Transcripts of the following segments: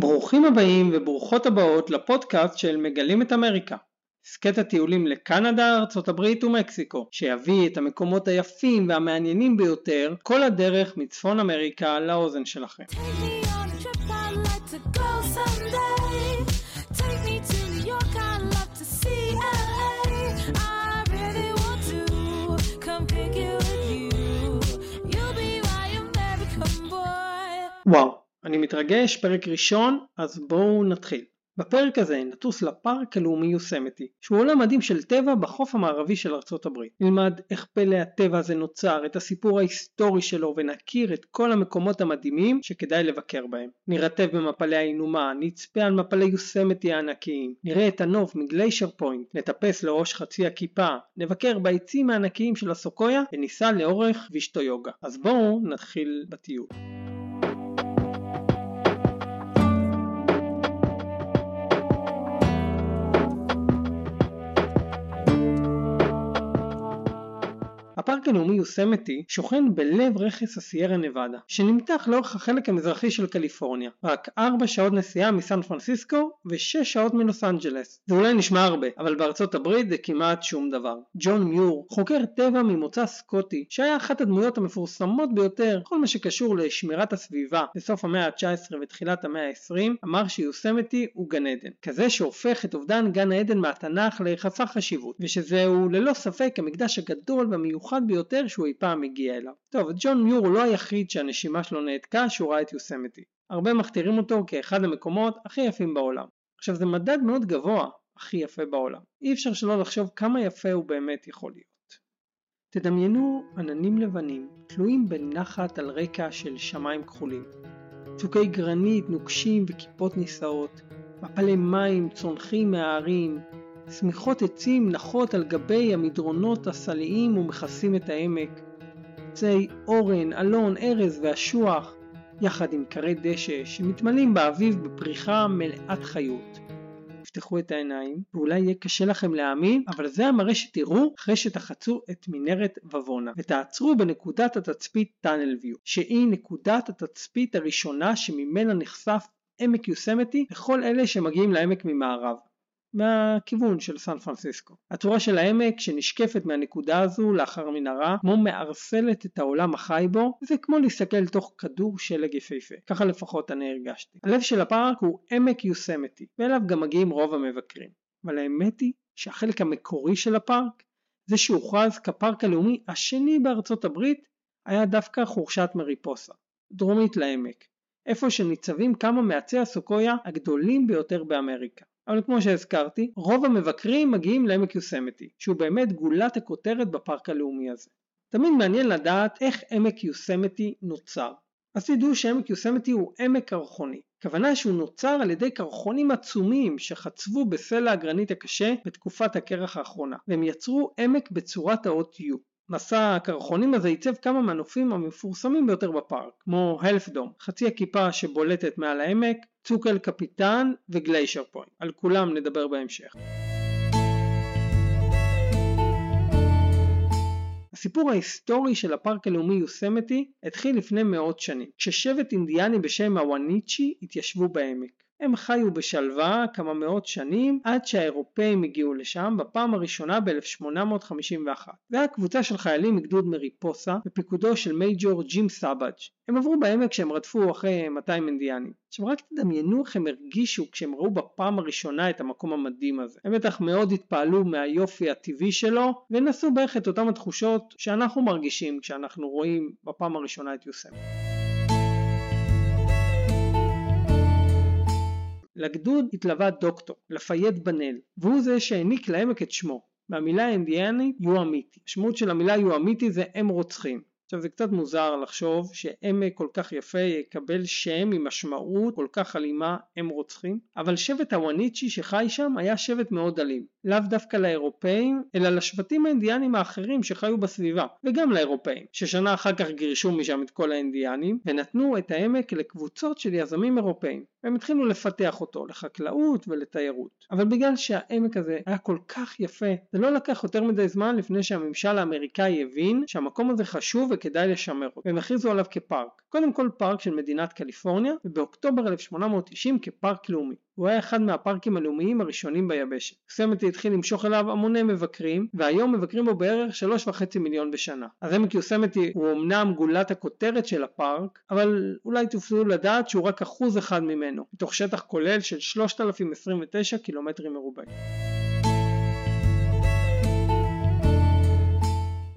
ברוכים הבאים וברוכות הבאות לפודקאסט של מגלים את אמריקה. הסכת הטיולים לקנדה, ארצות הברית ומקסיקו, שיביא את המקומות היפים והמעניינים ביותר כל הדרך מצפון אמריקה לאוזן שלכם. וואו, אני מתרגש, פרק ראשון, אז בואו נתחיל. בפרק הזה נטוס לפארק הלאומי יוסמתי, שהוא עולם מדהים של טבע בחוף המערבי של ארצות הברית. נלמד איך פלא הטבע הזה נוצר, את הסיפור ההיסטורי שלו ונכיר את כל המקומות המדהימים שכדאי לבקר בהם. נירטב במפלי האינומה, נצפה על מפלי יוסמתי הענקיים, נראה את הנוף מגליישר פוינט, נטפס לראש חצי הכיפה, נבקר בעצים הענקיים של הסוקויה וניסע לאורך כביש טויוגה. אז בואו נתחיל בטיול. הפארק הלאומי יוסמתי שוכן בלב רכס הסיירה נבדה, שנמתח לאורך החלק המזרחי של קליפורניה, רק 4 שעות נסיעה מסן פרנסיסקו ו-6 שעות מלוס אנג'לס. זה אולי נשמע הרבה, אבל בארצות הברית זה כמעט שום דבר. ג'ון מיור, חוקר טבע ממוצא סקוטי, שהיה אחת הדמויות המפורסמות ביותר כל מה שקשור לשמירת הסביבה בסוף המאה ה-19 ותחילת המאה ה-20, אמר שיוסמתי הוא גן עדן. כזה שהופך את אובדן גן העדן מהתנ"ך לחסר חשיבות, ושזהו ללא ספק המקדש הגדול והמיוחד המיוחד ביותר שהוא אי פעם הגיע אליו. טוב, ג'ון מיור הוא לא היחיד שהנשימה שלו נעתקה כשהוא ראה את יוסמתי. הרבה מכתירים אותו כאחד המקומות הכי יפים בעולם. עכשיו זה מדד מאוד גבוה, הכי יפה בעולם. אי אפשר שלא לחשוב כמה יפה הוא באמת יכול להיות. תדמיינו עננים לבנים תלויים בנחת על רקע של שמיים כחולים. צוקי גרנית נוקשים וכיפות נישאות, מפלי מים צונחים מההרים, שמיכות עצים נחות על גבי המדרונות הסלעיים ומכסים את העמק. עצי אורן, אלון, ארז ואשוח, יחד עם כרי דשא שמתמלאים באביב בפריחה מלאת חיות. תפתחו את העיניים, ואולי יהיה קשה לכם להאמין, אבל זה המראה שתראו אחרי שתחצו את מנהרת ובונה, ותעצרו בנקודת התצפית טאנל ויו, שהיא נקודת התצפית הראשונה שממנה נחשף עמק יוסמתי לכל אלה שמגיעים לעמק ממערב. מהכיוון של סן פרנסיסקו. הצורה של העמק שנשקפת מהנקודה הזו לאחר מנהרה כמו מערסלת את העולם החי בו זה כמו להסתכל לתוך כדור שלג יפהפה ככה לפחות אני הרגשתי. הלב של הפארק הוא עמק יוסמתי ואליו גם מגיעים רוב המבקרים אבל האמת היא שהחלק המקורי של הפארק זה שהוכרז כפארק הלאומי השני בארצות הברית היה דווקא חורשת מריפוסה דרומית לעמק איפה שניצבים כמה מעצי הסוקויה הגדולים ביותר באמריקה. אבל כמו שהזכרתי, רוב המבקרים מגיעים לעמק יוסמתי, שהוא באמת גולת הכותרת בפארק הלאומי הזה. תמיד מעניין לדעת איך עמק יוסמתי נוצר. אז תדעו שעמק יוסמתי הוא עמק קרחוני. כוונה שהוא נוצר על ידי קרחונים עצומים שחצבו בסלע הגרנית הקשה בתקופת הקרח האחרונה, והם יצרו עמק בצורת האות U. מסע הקרחונים הזה ייצב כמה מהנופים המפורסמים ביותר בפארק, כמו Half Dome, חצי הכיפה שבולטת מעל העמק, צוק אל קפיטן ו Glacier Point. על כולם נדבר בהמשך. הסיפור ההיסטורי של הפארק הלאומי יוסמתי התחיל לפני מאות שנים, כששבט אינדיאני בשם אהוואניצ'י התיישבו בעמק. הם חיו בשלווה כמה מאות שנים עד שהאירופאים הגיעו לשם בפעם הראשונה ב-1851. זה היה קבוצה של חיילים מגדוד מריפוסה בפיקודו של Major ג'ים סאבג'. הם עברו בעמק כשהם רדפו אחרי 200 אינדיאנים. עכשיו רק תדמיינו איך הם הרגישו כשהם ראו בפעם הראשונה את המקום המדהים הזה. הם בטח מאוד התפעלו מהיופי הטבעי שלו ונסו בערך את אותם התחושות שאנחנו מרגישים כשאנחנו רואים בפעם הראשונה את יוסף. לגדוד התלווה דוקטור, לפייט בנל, והוא זה שהעניק לעמק את שמו. מהמילה האינדיאנית יואמיתי. המשמעות של המילה יואמיתי זה אם רוצחים. עכשיו זה קצת מוזר לחשוב שעמק כל כך יפה יקבל שם עם משמעות כל כך אלימה אם רוצחים, אבל שבט הוואניצ'י שחי שם היה שבט מאוד אלים, לאו דווקא לאירופאים, אלא לשבטים האינדיאנים האחרים שחיו בסביבה, וגם לאירופאים, ששנה אחר כך גירשו משם את כל האינדיאנים, ונתנו את העמק לקבוצות של יזמים אירופאים. והם התחילו לפתח אותו לחקלאות ולתיירות. אבל בגלל שהעמק הזה היה כל כך יפה, זה לא לקח יותר מדי זמן לפני שהממשל האמריקאי הבין שהמקום הזה חשוב וכדאי לשמר אותו, והם הכריזו עליו כפארק. קודם כל פארק של מדינת קליפורניה, ובאוקטובר 1890 כפארק לאומי. הוא היה אחד מהפארקים הלאומיים הראשונים ביבשת. יוסמתי התחיל למשוך אליו המוני מבקרים, והיום מבקרים בו בערך 3.5 מיליון בשנה. אז עמק יוסמתי הוא אמנם גולת הכותרת של הפארק, אבל אולי תופתעו לדעת שהוא רק אחוז אחד ממנו, מתוך שטח כולל של 3,029 קילומטרים מרובעים.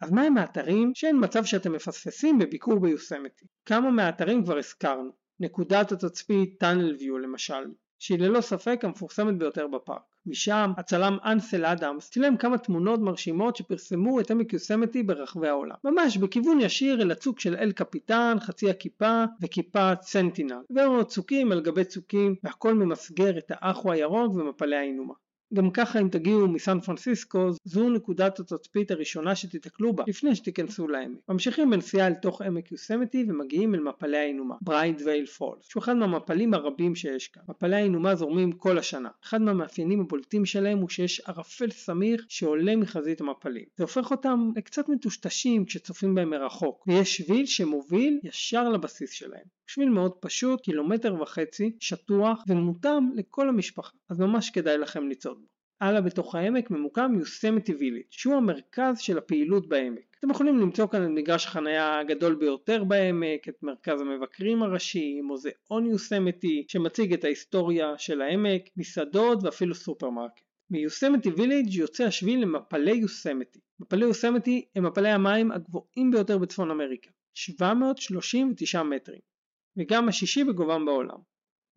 אז מהם האתרים שאין מצב שאתם מפספסים בביקור ביוסמתי? כמה מהאתרים כבר הזכרנו. נקודת התצפית טאנל ויו למשל, שהיא ללא ספק המפורסמת ביותר בפארק. משם הצלם אנסל אדמס צילם כמה תמונות מרשימות שפרסמו את עמק יוסמתי ברחבי העולם. ממש בכיוון ישיר אל הצוק של אל קפיטן, חצי הכיפה וכיפת סנטינל. ועוד צוקים על גבי צוקים והכל ממסגר את האחו הירוק ומפלי ההינומה. גם ככה אם תגיעו מסן פרנסיסקו זו נקודת התצפית הראשונה שתתקלו בה לפני שתיכנסו לעמק. ממשיכים בנסיעה אל תוך עמק יוסמתי ומגיעים אל מפלי ההינומה, Bridalveil Falls, שהוא אחד מהמפלים הרבים שיש כאן. מפלי ההינומה זורמים כל השנה. אחד מהמאפיינים הבולטים שלהם הוא שיש ערפל סמיך שעולה מחזית המפלים. זה הופך אותם לקצת מטושטשים כשצופים בהם מרחוק, ויש שביל שמוביל ישר לבסיס שלהם. שביל מאוד פשוט, קילומטר וחצי, שטוח ומותאם לכל המשפחה, אז ממש כדאי לכם לצעוד בו. הלאה בתוך העמק ממוקם Yosemite Village שהוא המרכז של הפעילות בעמק. אתם יכולים למצוא כאן את מגרש החניה הגדול ביותר בעמק, את מרכז המבקרים הראשי, מוזיאון יוסמתי שמציג את ההיסטוריה של העמק, מסעדות ואפילו סופרמרקט. מ Yosemite Village יוצא השביל למפלי יוסמתי. מפלי יוסמתי הם מפלי המים הגבוהים ביותר בצפון אמריקה, 739 מטרים. וגם השישי בגובהם בעולם.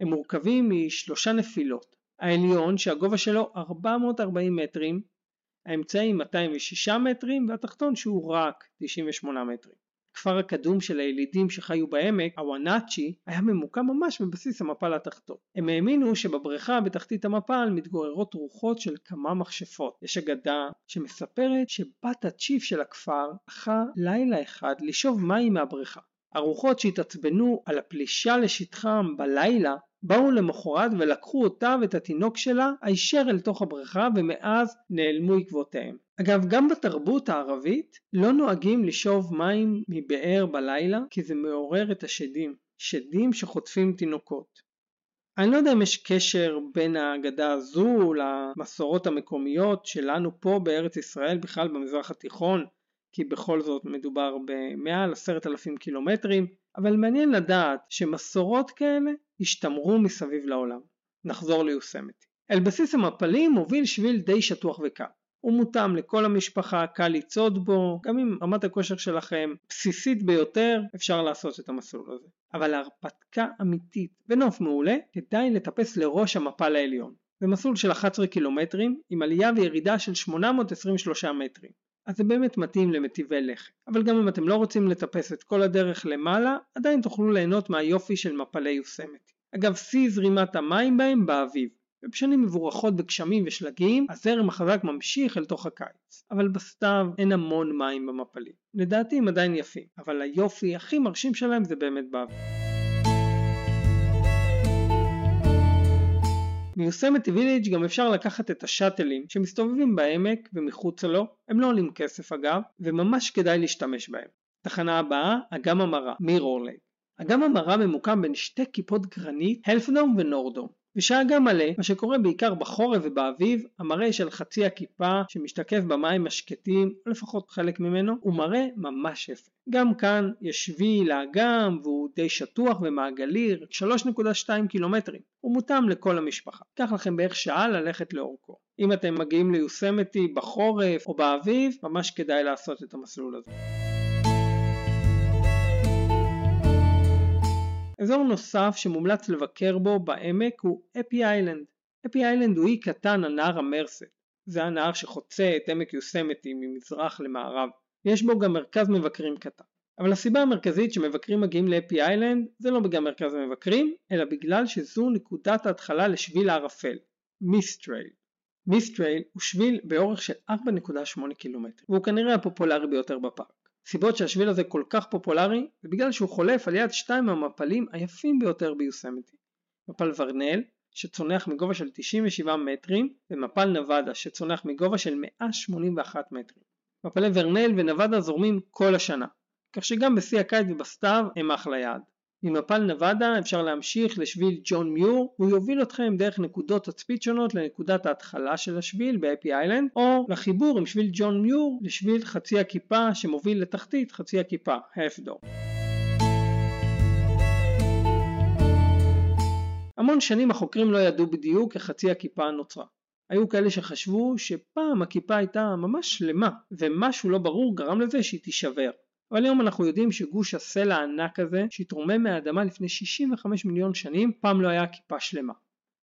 הם מורכבים משלושה נפילות, העליון שהגובה שלו 440 מטרים, האמצעי 206 מטרים והתחתון שהוא רק 98 מטרים. כפר הקדום של הילידים שחיו בעמק, הוואנאצ'י, היה ממוקם ממש בבסיס המפל התחתון. הם האמינו שבבריכה בתחתית המפל מתגוררות רוחות של כמה מכשפות. יש אגדה שמספרת שבת הצ'יף של הכפר הלכה לילה אחד לשאוב מים מהבריכה. הרוחות שהתעצבנו על הפלישה לשטחם בלילה באו למחרת ולקחו אותה ואת התינוק שלה הישר אל תוך הבריכה ומאז נעלמו עקבותיהם. אגב גם בתרבות הערבית לא נוהגים לשאוב מים מבאר בלילה כי זה מעורר את השדים, שדים שחוטפים תינוקות. אני לא יודע אם יש קשר בין האגדה הזו למסורות המקומיות שלנו פה בארץ ישראל בכלל במזרח התיכון כי בכל זאת מדובר במעל עשרת אלפים קילומטרים, אבל מעניין לדעת שמסורות כאלה השתמרו מסביב לעולם. נחזור ליוסמתי. אל בסיס המפלים מוביל שביל די שטוח וקל. הוא מותאם לכל המשפחה, קל לצעוד בו, גם אם רמת הכושר שלכם בסיסית ביותר, אפשר לעשות את המסלול הזה. אבל להרפתקה אמיתית ונוף מעולה, כדאי לטפס לראש המפל העליון. זה מסלול של 11 קילומטרים, עם עלייה וירידה של 823 מטרים. אז זה באמת מתאים למטיבי לכת. אבל גם אם אתם לא רוצים לטפס את כל הדרך למעלה, עדיין תוכלו ליהנות מהיופי של מפלי יוסמתי. אגב, שיא זרימת המים בהם באביב. ובשנים מבורכות בגשמים ושלגים, הזרם החזק ממשיך אל תוך הקיץ. אבל בסתיו אין המון מים במפלים. לדעתי הם עדיין יפים, אבל היופי הכי מרשים שלהם זה באמת באביב. מיוסמתי ויליג' גם אפשר לקחת את השאטלים שמסתובבים בעמק ומחוצה לו, הם לא עולים כסף אגב, וממש כדאי להשתמש בהם. תחנה הבאה, אגם המרה, מירור לייק. אגם המרה ממוקם בין שתי כיפות גרנית, הלפדום ונורדום. ושהאגם מלא, מה שקורה בעיקר בחורף ובאביב, המראה של חצי הכיפה שמשתקף במים השקטים, או לפחות חלק ממנו, הוא מראה ממש יפה. גם כאן יש שביל לאגם והוא די שטוח ומעגלי, רק 3.2 קילומטרים. הוא מותאם לכל המשפחה. ייקח לכם בערך שעה ללכת לאורכו. אם אתם מגיעים ליוסמתי בחורף או באביב, ממש כדאי לעשות את המסלול הזה. אזור נוסף שמומלץ לבקר בו בעמק הוא Happy Island. Happy Island הוא אי קטן על נהר המרסד. זה הנהר שחוצה את עמק יוסמתי ממזרח למערב. יש בו גם מרכז מבקרים קטן. אבל הסיבה המרכזית שמבקרים מגיעים ל Happy Island זה לא בגלל מרכז המבקרים, אלא בגלל שזו נקודת ההתחלה לשביל הערפל, Mist Trail. Mist Trail הוא שביל באורך של 4.8 קילומטר, והוא כנראה הפופולרי ביותר בפארק. סיבות שהשביל הזה כל כך פופולרי זה בגלל שהוא חולף על יד שתיים מהמפלים היפים ביותר ביוסמתי. מפל ורנל שצונח מגובה של 97 מטרים ומפל נבדה שצונח מגובה של 181 מטרים. מפלי ורנל ונבדה זורמים כל השנה, כך שגם בשיא הקיץ ובסתיו הם אחלה יעד. ממפל נבדה אפשר להמשיך לשביל ג'ון מיור והוא יוביל אתכם דרך נקודות תצפית שונות לנקודת ההתחלה של השביל באפי איילנד או לחיבור עם שביל ג'ון מיור לשביל חצי הכיפה שמוביל לתחתית חצי הכיפה, האפדור. המון שנים החוקרים לא ידעו בדיוק איך חצי הכיפה נוצרה. היו כאלה שחשבו שפעם הכיפה הייתה ממש שלמה ומשהו לא ברור גרם לזה שהיא תישבר. אבל היום אנחנו יודעים שגוש הסלע הענק הזה שהתרומם מהאדמה לפני 65 מיליון שנים פעם לא היה כיפה שלמה.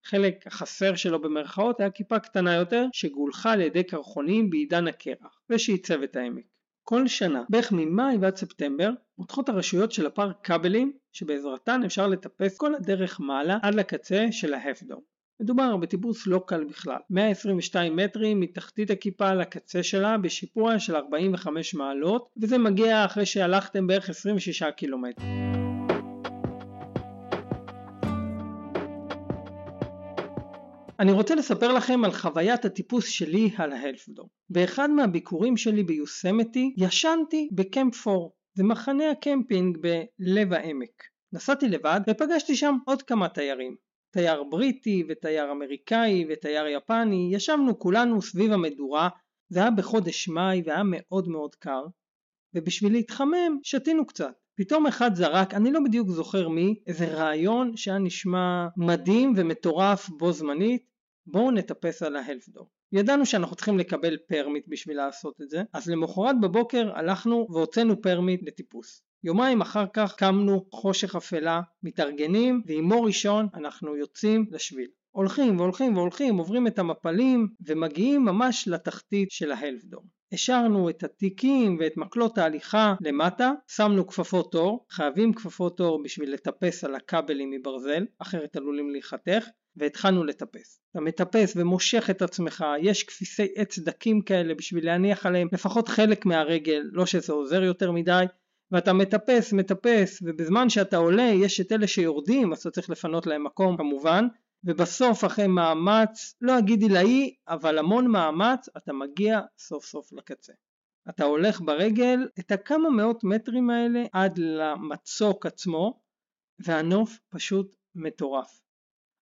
חלק החסר שלו במרכאות היה כיפה קטנה יותר שגולחה על ידי קרחונים בעידן הקרח ושעיצב את העמק. כל שנה, בערך ממאי ועד ספטמבר, מותחות הרשויות של הפארק כבלים שבעזרתן אפשר לטפס כל הדרך מעלה עד לקצה של ההפדום. מדובר בטיפוס לא קל בכלל, 122 מטרים מתחתית הכיפה לקצה שלה בשיפוע של 45 מעלות וזה מגיע אחרי שהלכתם בערך 26 קילומטר. אני רוצה לספר לכם על חוויית הטיפוס שלי על ההלפדום. באחד מהביקורים שלי ביוסמתי ישנתי בקמפ 4, זה מחנה הקמפינג בלב העמק. נסעתי לבד ופגשתי שם עוד כמה תיירים. תייר בריטי ותייר אמריקאי ותייר יפני, ישבנו כולנו סביב המדורה, זה היה בחודש מאי והיה מאוד מאוד קר, ובשביל להתחמם שתינו קצת. פתאום אחד זרק, אני לא בדיוק זוכר מי, איזה רעיון שהיה נשמע מדהים ומטורף בו זמנית, בואו נטפס על ה Half Dome. ידענו שאנחנו צריכים לקבל permit בשביל לעשות את זה, אז למחרת בבוקר הלכנו והוצאנו permit לטיפוס. יומיים אחר כך קמנו חושך אפלה, מתארגנים ועם אור ראשון אנחנו יוצאים לשביל. הולכים והולכים והולכים, עוברים את המפלים ומגיעים ממש לתחתית של ההלפדור. השארנו את התיקים ואת מקלות ההליכה למטה, שמנו כפפות אור, חייבים כפפות אור בשביל לטפס על הכבלים מברזל, אחרת עלולים להיחתך, והתחלנו לטפס. אתה מטפס ומושך את עצמך, יש כפיסי עץ דקים כאלה בשביל להניח עליהם לפחות חלק מהרגל, לא שזה עוזר יותר מדי, ואתה מטפס מטפס ובזמן שאתה עולה יש את אלה שיורדים אז אתה צריך לפנות להם מקום כמובן ובסוף אחרי מאמץ לא אגיד עילאי אבל המון מאמץ אתה מגיע סוף סוף לקצה. אתה הולך ברגל את הכמה מאות מטרים האלה עד למצוק עצמו והנוף פשוט מטורף.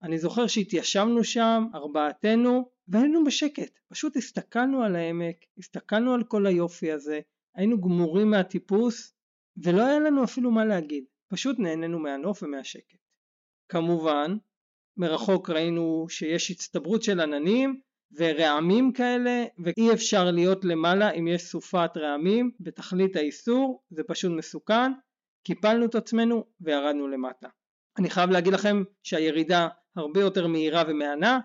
אני זוכר שהתיישבנו שם ארבעתנו והיינו בשקט פשוט הסתכלנו על העמק הסתכלנו על כל היופי הזה היינו גמורים מהטיפוס ולא היה לנו אפילו מה להגיד, פשוט נהנינו מהנוף ומהשקט. כמובן, מרחוק ראינו שיש הצטברות של עננים ורעמים כאלה ואי אפשר להיות למעלה אם יש סופת רעמים בתכלית האיסור, זה פשוט מסוכן, קיפלנו את עצמנו וירדנו למטה. אני חייב להגיד לכם שהירידה הרבה יותר מהירה ומהנה,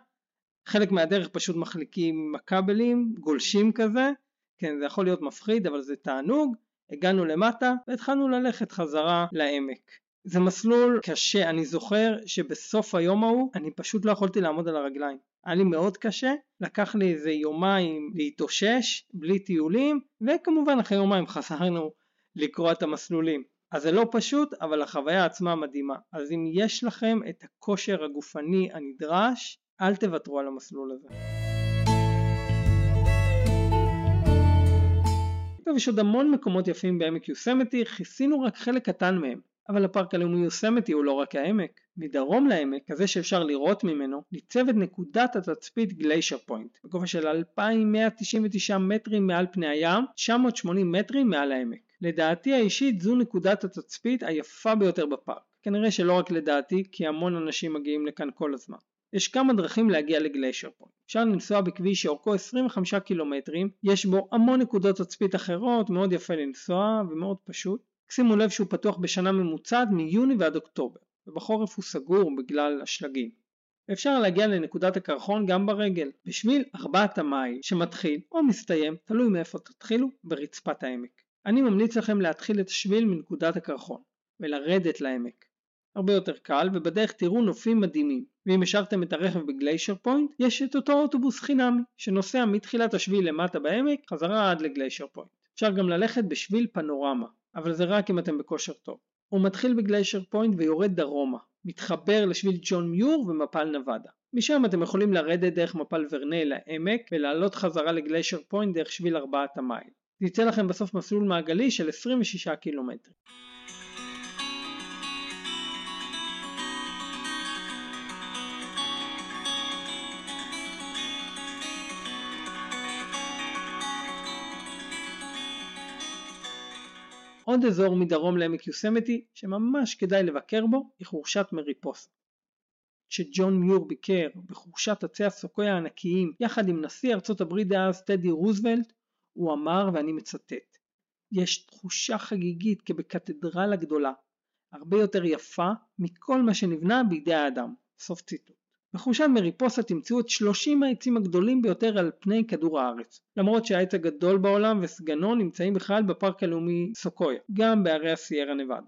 חלק מהדרך פשוט מחליקים הכבלים, גולשים כזה, כן זה יכול להיות מפחיד אבל זה תענוג, הגענו למטה והתחלנו ללכת חזרה לעמק. זה מסלול קשה, אני זוכר שבסוף היום ההוא אני פשוט לא יכולתי לעמוד על הרגליים. היה לי מאוד קשה, לקח לי איזה יומיים להתאושש, בלי טיולים, וכמובן אחרי יומיים חזרנו לקרוא את המסלולים. אז זה לא פשוט, אבל החוויה עצמה מדהימה. אז אם יש לכם את הכושר הגופני הנדרש, אל תוותרו על המסלול הזה. טוב, יש עוד המון מקומות יפים בעמק יוסמתי, כיסינו רק חלק קטן מהם. אבל הפארק הלאומי יוסמתי הוא לא רק העמק. מדרום לעמק, כזה שאפשר לראות ממנו, ניצבת נקודת התצפית Glacier Point, בגובה של 2,199 מטרים מעל פני הים, 980 מטרים מעל העמק. לדעתי האישית זו נקודת התצפית היפה ביותר בפארק. כנראה שלא רק לדעתי, כי המון אנשים מגיעים לכאן כל הזמן. יש כמה דרכים להגיע ל Glacier Point. אפשר לנסוע בכביש שאורכו 25 קילומטרים, יש בו המון נקודות תצפית אחרות, מאוד יפה לנסוע ומאוד פשוט. שימו לב שהוא פתוח בשנה ממוצעת מיוני ועד אוקטובר, ובחורף הוא סגור בגלל השלגים. אפשר להגיע לנקודת הקרחון גם ברגל, בשביל ארבעת המייל שמתחיל או מסתיים, תלוי מאיפה תתחילו, ברצפת העמק. אני ממליץ לכם להתחיל את השביל מנקודת הקרחון, ולרדת לעמק. הרבה יותר קל ובדרך תראו נופים מדהימים ואם השארתם את הרכב ב Glacier Point יש את אותו אוטובוס חינמי שנוסע מתחילת השביל למטה בעמק חזרה עד ל Glacier Point אפשר גם ללכת בשביל פנורמה אבל זה רק אם אתם בכושר טוב הוא מתחיל ב Glacier Point ויורד דרומה מתחבר לשביל ג'ון מיור ומפל נבדה. משם אתם יכולים לרדת דרך מפל ורנל לעמק ולעלות חזרה ל Glacier Point דרך שביל ארבעת המייל. זה יצא לכם בסוף מסלול מעגלי של 26 קילומטרים. עוד אזור מדרום לעמק יוסמתי שממש כדאי לבקר בו היא חורשת מריפוסה. כשג'ון מיור ביקר בחורשת עצי הסוקויה הענקיים יחד עם נשיא ארצות הברית דאז טדי רוזוולט הוא אמר ואני מצטט יש תחושה חגיגית כבקתדרלה גדולה הרבה יותר יפה מכל מה שנבנה בידי האדם סוף ציטוט בחורשת מריפוסה תמצאו את 30 העצים הגדולים ביותר על פני כדור הארץ. למרות שהעץ הגדול בעולם וסגנו נמצאים בכלל בפארק הלאומי סוקויה, גם בערי הסיירה נבדה.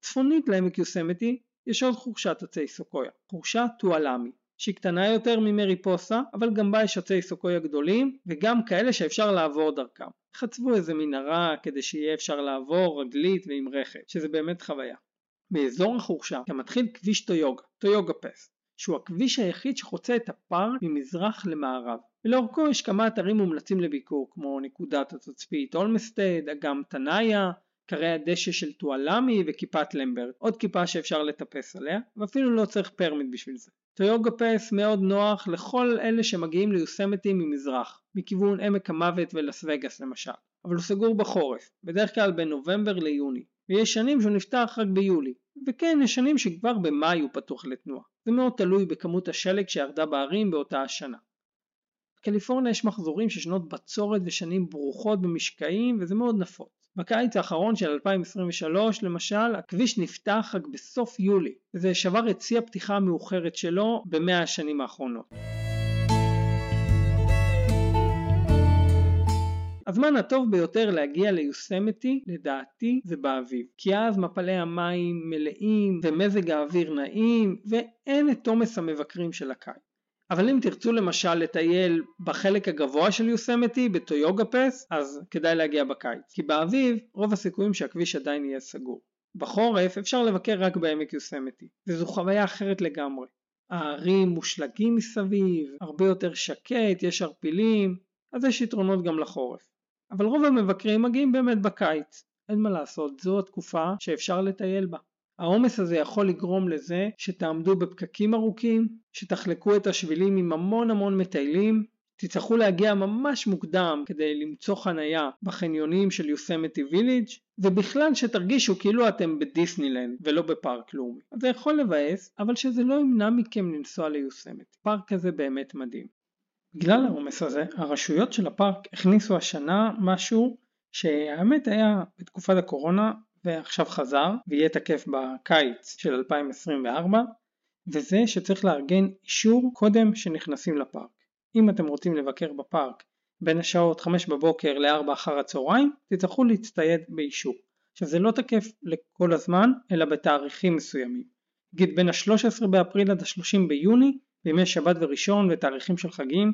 צפונית לעמק יוסמתי יש עוד חורשת עצי סוקויה, חורשת טואלמי, שהיא קטנה יותר ממריפוסה, אבל גם בה יש עצי סוקויה גדולים, וגם כאלה שאפשר לעבור דרכם. חצבו איזה מנהרה כדי שיהיה אפשר לעבור רגלית ועם רכב, שזה באמת חוויה. באזור החורשה גם מתחיל כביש טויוגה, טויוגה פס, שהוא הכביש היחיד שחוצה את הפארק ממזרח למערב. ולאורכו יש כמה אתרים מומלצים לביקור כמו נקודת התצפית אולמסטד, אגם תנאיה, כרי הדשא של טואולומי וכיפת למברט, עוד כיפה שאפשר לטפס עליה, ואפילו לא צריך permit בשביל זה. Tioga Pass מאוד נוח לכל אלה שמגיעים ליוסמתי ממזרח, מכיוון עמק המוות ולס וגאס למשל, אבל הוא סגור בחורף, בדרך כלל בין נובמבר ליוני, ויש שנים שהוא נפתח רק ביולי, וכן יש שנים שכבר במאי הוא פתוח לתנועה. זה מאוד תלוי בכמות השלג שירדה בהרים באותה השנה. בקליפורניה יש מחזורים של שנות בצורת ושנים ברוכות במשקעים וזה מאוד נפוץ. בקיץ האחרון של 2023 למשל הכביש נפתח רק בסוף יולי וזה שבר את שיא הפתיחה המאוחרת שלו במאה השנים האחרונות. הזמן הטוב ביותר להגיע ליוסמתי לדעתי זה באביב כי אז מפלי המים מלאים ומזג האוויר נעים ואין את עומס המבקרים של הקיץ. אבל אם תרצו למשל לטייל בחלק הגבוה של יוסמתי בטויוגה פס אז כדאי להגיע בקיץ כי באביב רוב הסיכויים שהכביש עדיין יהיה סגור. בחורף אפשר לבקר רק בעמק יוסמתי וזו חוויה אחרת לגמרי. הערים מושלגים מסביב, הרבה יותר שקט, יש ערפילים, אז יש יתרונות גם לחורף. אבל רוב המבקרים מגיעים באמת בקיץ, אין מה לעשות, זו התקופה שאפשר לטייל בה. העומס הזה יכול לגרום לזה שתעמדו בפקקים ארוכים, שתחלקו את השבילים עם המון המון מטיילים, תצטרכו להגיע ממש מוקדם כדי למצוא חנייה בחניונים של יוסמתי ויליג' ובכלל שתרגישו כאילו אתם בדיסנילנד ולא בפארק לאומי. אז זה יכול לבאס, אבל שזה לא ימנע מכם לנסוע ליוסמתי. פארק כזה באמת מדהים. בגלל העומס הזה, הרשויות של הפארק הכניסו השנה משהו שהאמת היה בתקופת הקורונה ועכשיו חזר ויהיה תקף בקיץ של 2024 וזה שצריך לארגן אישור קודם שנכנסים לפארק. אם אתם רוצים לבקר בפארק בין השעות 5 בבוקר ל-4 אחר הצהריים תצטרכו להצטייד באישור. עכשיו זה לא תקף לכל הזמן אלא בתאריכים מסוימים. נגיד בין ה-13 באפריל עד ה-30 ביוני בימי שבת וראשון ותאריכים של חגים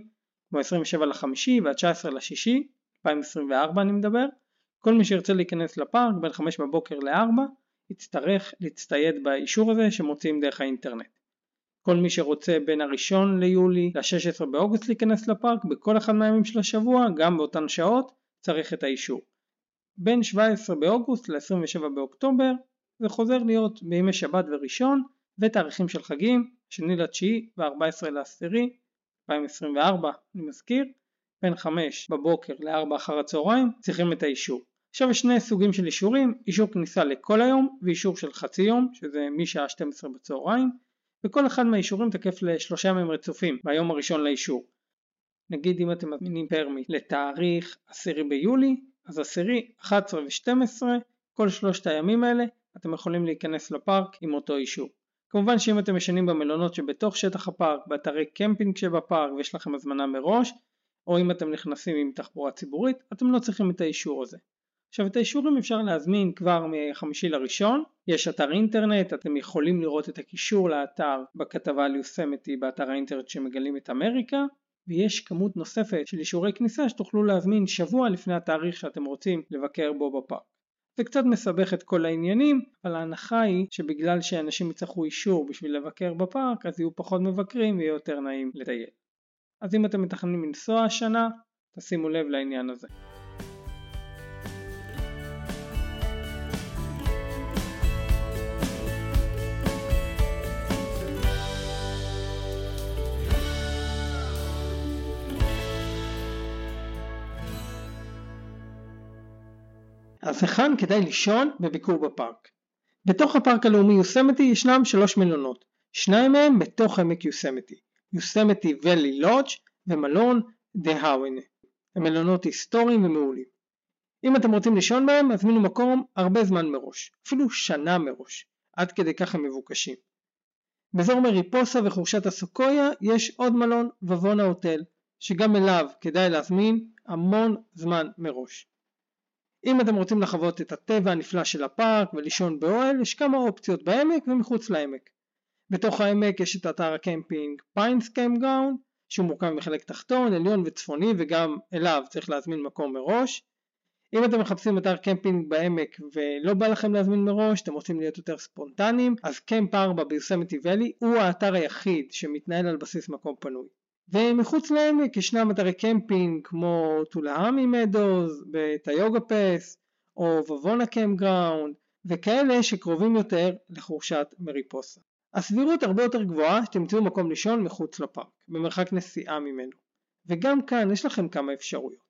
כמו 27 לחמישי וה-19 לשישי 2024 אני מדבר כל מי שירצה להיכנס לפארק בין 5 בבוקר ל-4 יצטרך להצטייד באישור הזה שמוציאים דרך האינטרנט. כל מי שרוצה בין הראשון ליולי ל-16 באוגוסט להיכנס לפארק בכל אחד מהימים של השבוע גם באותן שעות צריך את האישור. בין 17 באוגוסט ל-27 באוקטובר זה חוזר להיות בימי שבת וראשון ותאריכים של חגים, שני לתשיעי ו-14 לעשירי 2024 אני מזכיר, בין 5 בבוקר ל-4 אחר הצהריים צריכים את האישור. עכשיו יש שני סוגים של אישורים, אישור כניסה לכל היום ואישור של חצי יום שזה משעה 12 בצהריים וכל אחד מהאישורים תקף לשלושה ימים רצופים ביום הראשון לאישור. נגיד אם אתם מזמינים פרמיט לתאריך 10 ביולי אז 10, 11 ו-12 כל שלושת הימים האלה אתם יכולים להיכנס לפארק עם אותו אישור. כמובן שאם אתם ישנים במלונות שבתוך שטח הפארק, באתרי קמפינג שבפארק ויש לכם הזמנה מראש, או אם אתם נכנסים עם תחבורה ציבורית, אתם לא צריכים את האישור הזה. עכשיו את האישורים אפשר להזמין כבר מחמישי לראשון, יש אתר אינטרנט, אתם יכולים לראות את הקישור לאתר בכתבה על יוסמתי באתר האינטרנט שמגלים את אמריקה, ויש כמות נוספת של אישורי כניסה שתוכלו להזמין שבוע לפני התאריך שאתם רוצים לבקר בו בפארק. זה קצת מסבך את כל העניינים, אבל ההנחה היא שבגלל שאנשים יצטרכו אישור בשביל לבקר בפארק, אז יהיו פחות מבקרים ויהיה יותר נעים לטייל. אז אם אתם מתכננים לנסוע השנה, תשימו לב לעניין הזה. אז היכן כדאי לישון בביקור בפארק? בתוך הפארק הלאומי יוסמתי ישנם שלוש מלונות, שניים מהם בתוך עמק יוסמתי, יוסמתי ואלי לודג' ומלון דה האוון. הם מלונות היסטוריים ומעולים. אם אתם רוצים לישון בהם, הזמינו מקום הרבה זמן מראש, אפילו שנה מראש, עד כדי כך הם מבוקשים. באזור מריפוסה וחורשת הסוקויה יש עוד מלון, ובונה הוטל, שגם אליו כדאי להזמין המון זמן מראש. אם אתם רוצים לחוות את הטבע הנפלא של הפארק ולישון באוהל, יש כמה אופציות בעמק ומחוץ לעמק. בתוך העמק יש את אתר הקמפינג Pines Campground, שהוא מורכב מחלק תחתון, עליון וצפוני וגם אליו צריך להזמין מקום מראש. אם אתם מחפשים אתר קמפינג בעמק ולא בא לכם להזמין מראש, אתם רוצים להיות יותר ספונטניים, אז Camp 4 ב Yosemite Valley הוא האתר היחיד שמתנהל על בסיס מקום פנוי. ומחוץ לעמק ישנם אתרי קמפינג כמו Tuolumne Meadows ב Tioga Pass או וובונה קמפ גראונד וכאלה שקרובים יותר לחורשת מריפוסה. הסבירות הרבה יותר גבוהה שתמצאו מקום לישון מחוץ לפארק, במרחק נסיעה ממנו. וגם כאן יש לכם כמה אפשרויות.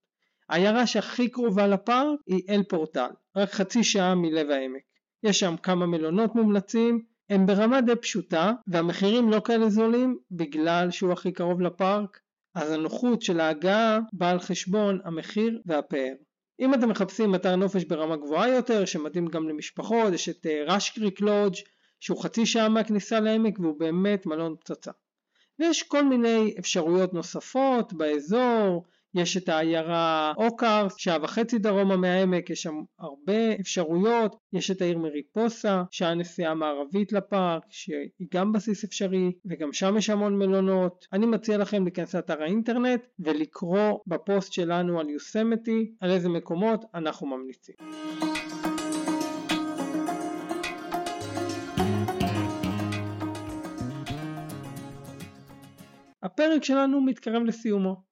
העיירה שהכי קרובה לפארק היא אל פורטל, רק חצי שעה מלב העמק. יש שם כמה מלונות מומלצים הם ברמה די פשוטה והמחירים לא כאלה זולים בגלל שהוא הכי קרוב לפארק אז הנוחות של ההגעה באה על חשבון המחיר והפאר. אם אתם מחפשים אתר נופש ברמה גבוהה יותר שמתאים גם למשפחות יש את ראש קריק לודג' שהוא חצי שעה מהכניסה לעמק והוא באמת מלון פצצה. ויש כל מיני אפשרויות נוספות באזור יש את העיירה אוקארס, שעה וחצי דרומה מהעמק, יש שם הרבה אפשרויות, יש את העיר מריפוסה, שעה נסיעה מערבית לפארק, שהיא גם בסיס אפשרי, וגם שם יש המון מלונות. אני מציע לכם להיכנס לאתר האינטרנט ולקרוא בפוסט שלנו על יוסמתי, על איזה מקומות אנחנו ממליצים. הפרק שלנו מתקרב לסיומו.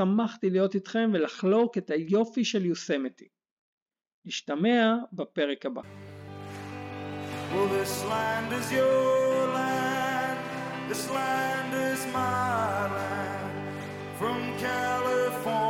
שמחתי להיות איתכם ולחלוק את היופי של יוסמתי. נשתמע בפרק הבא. From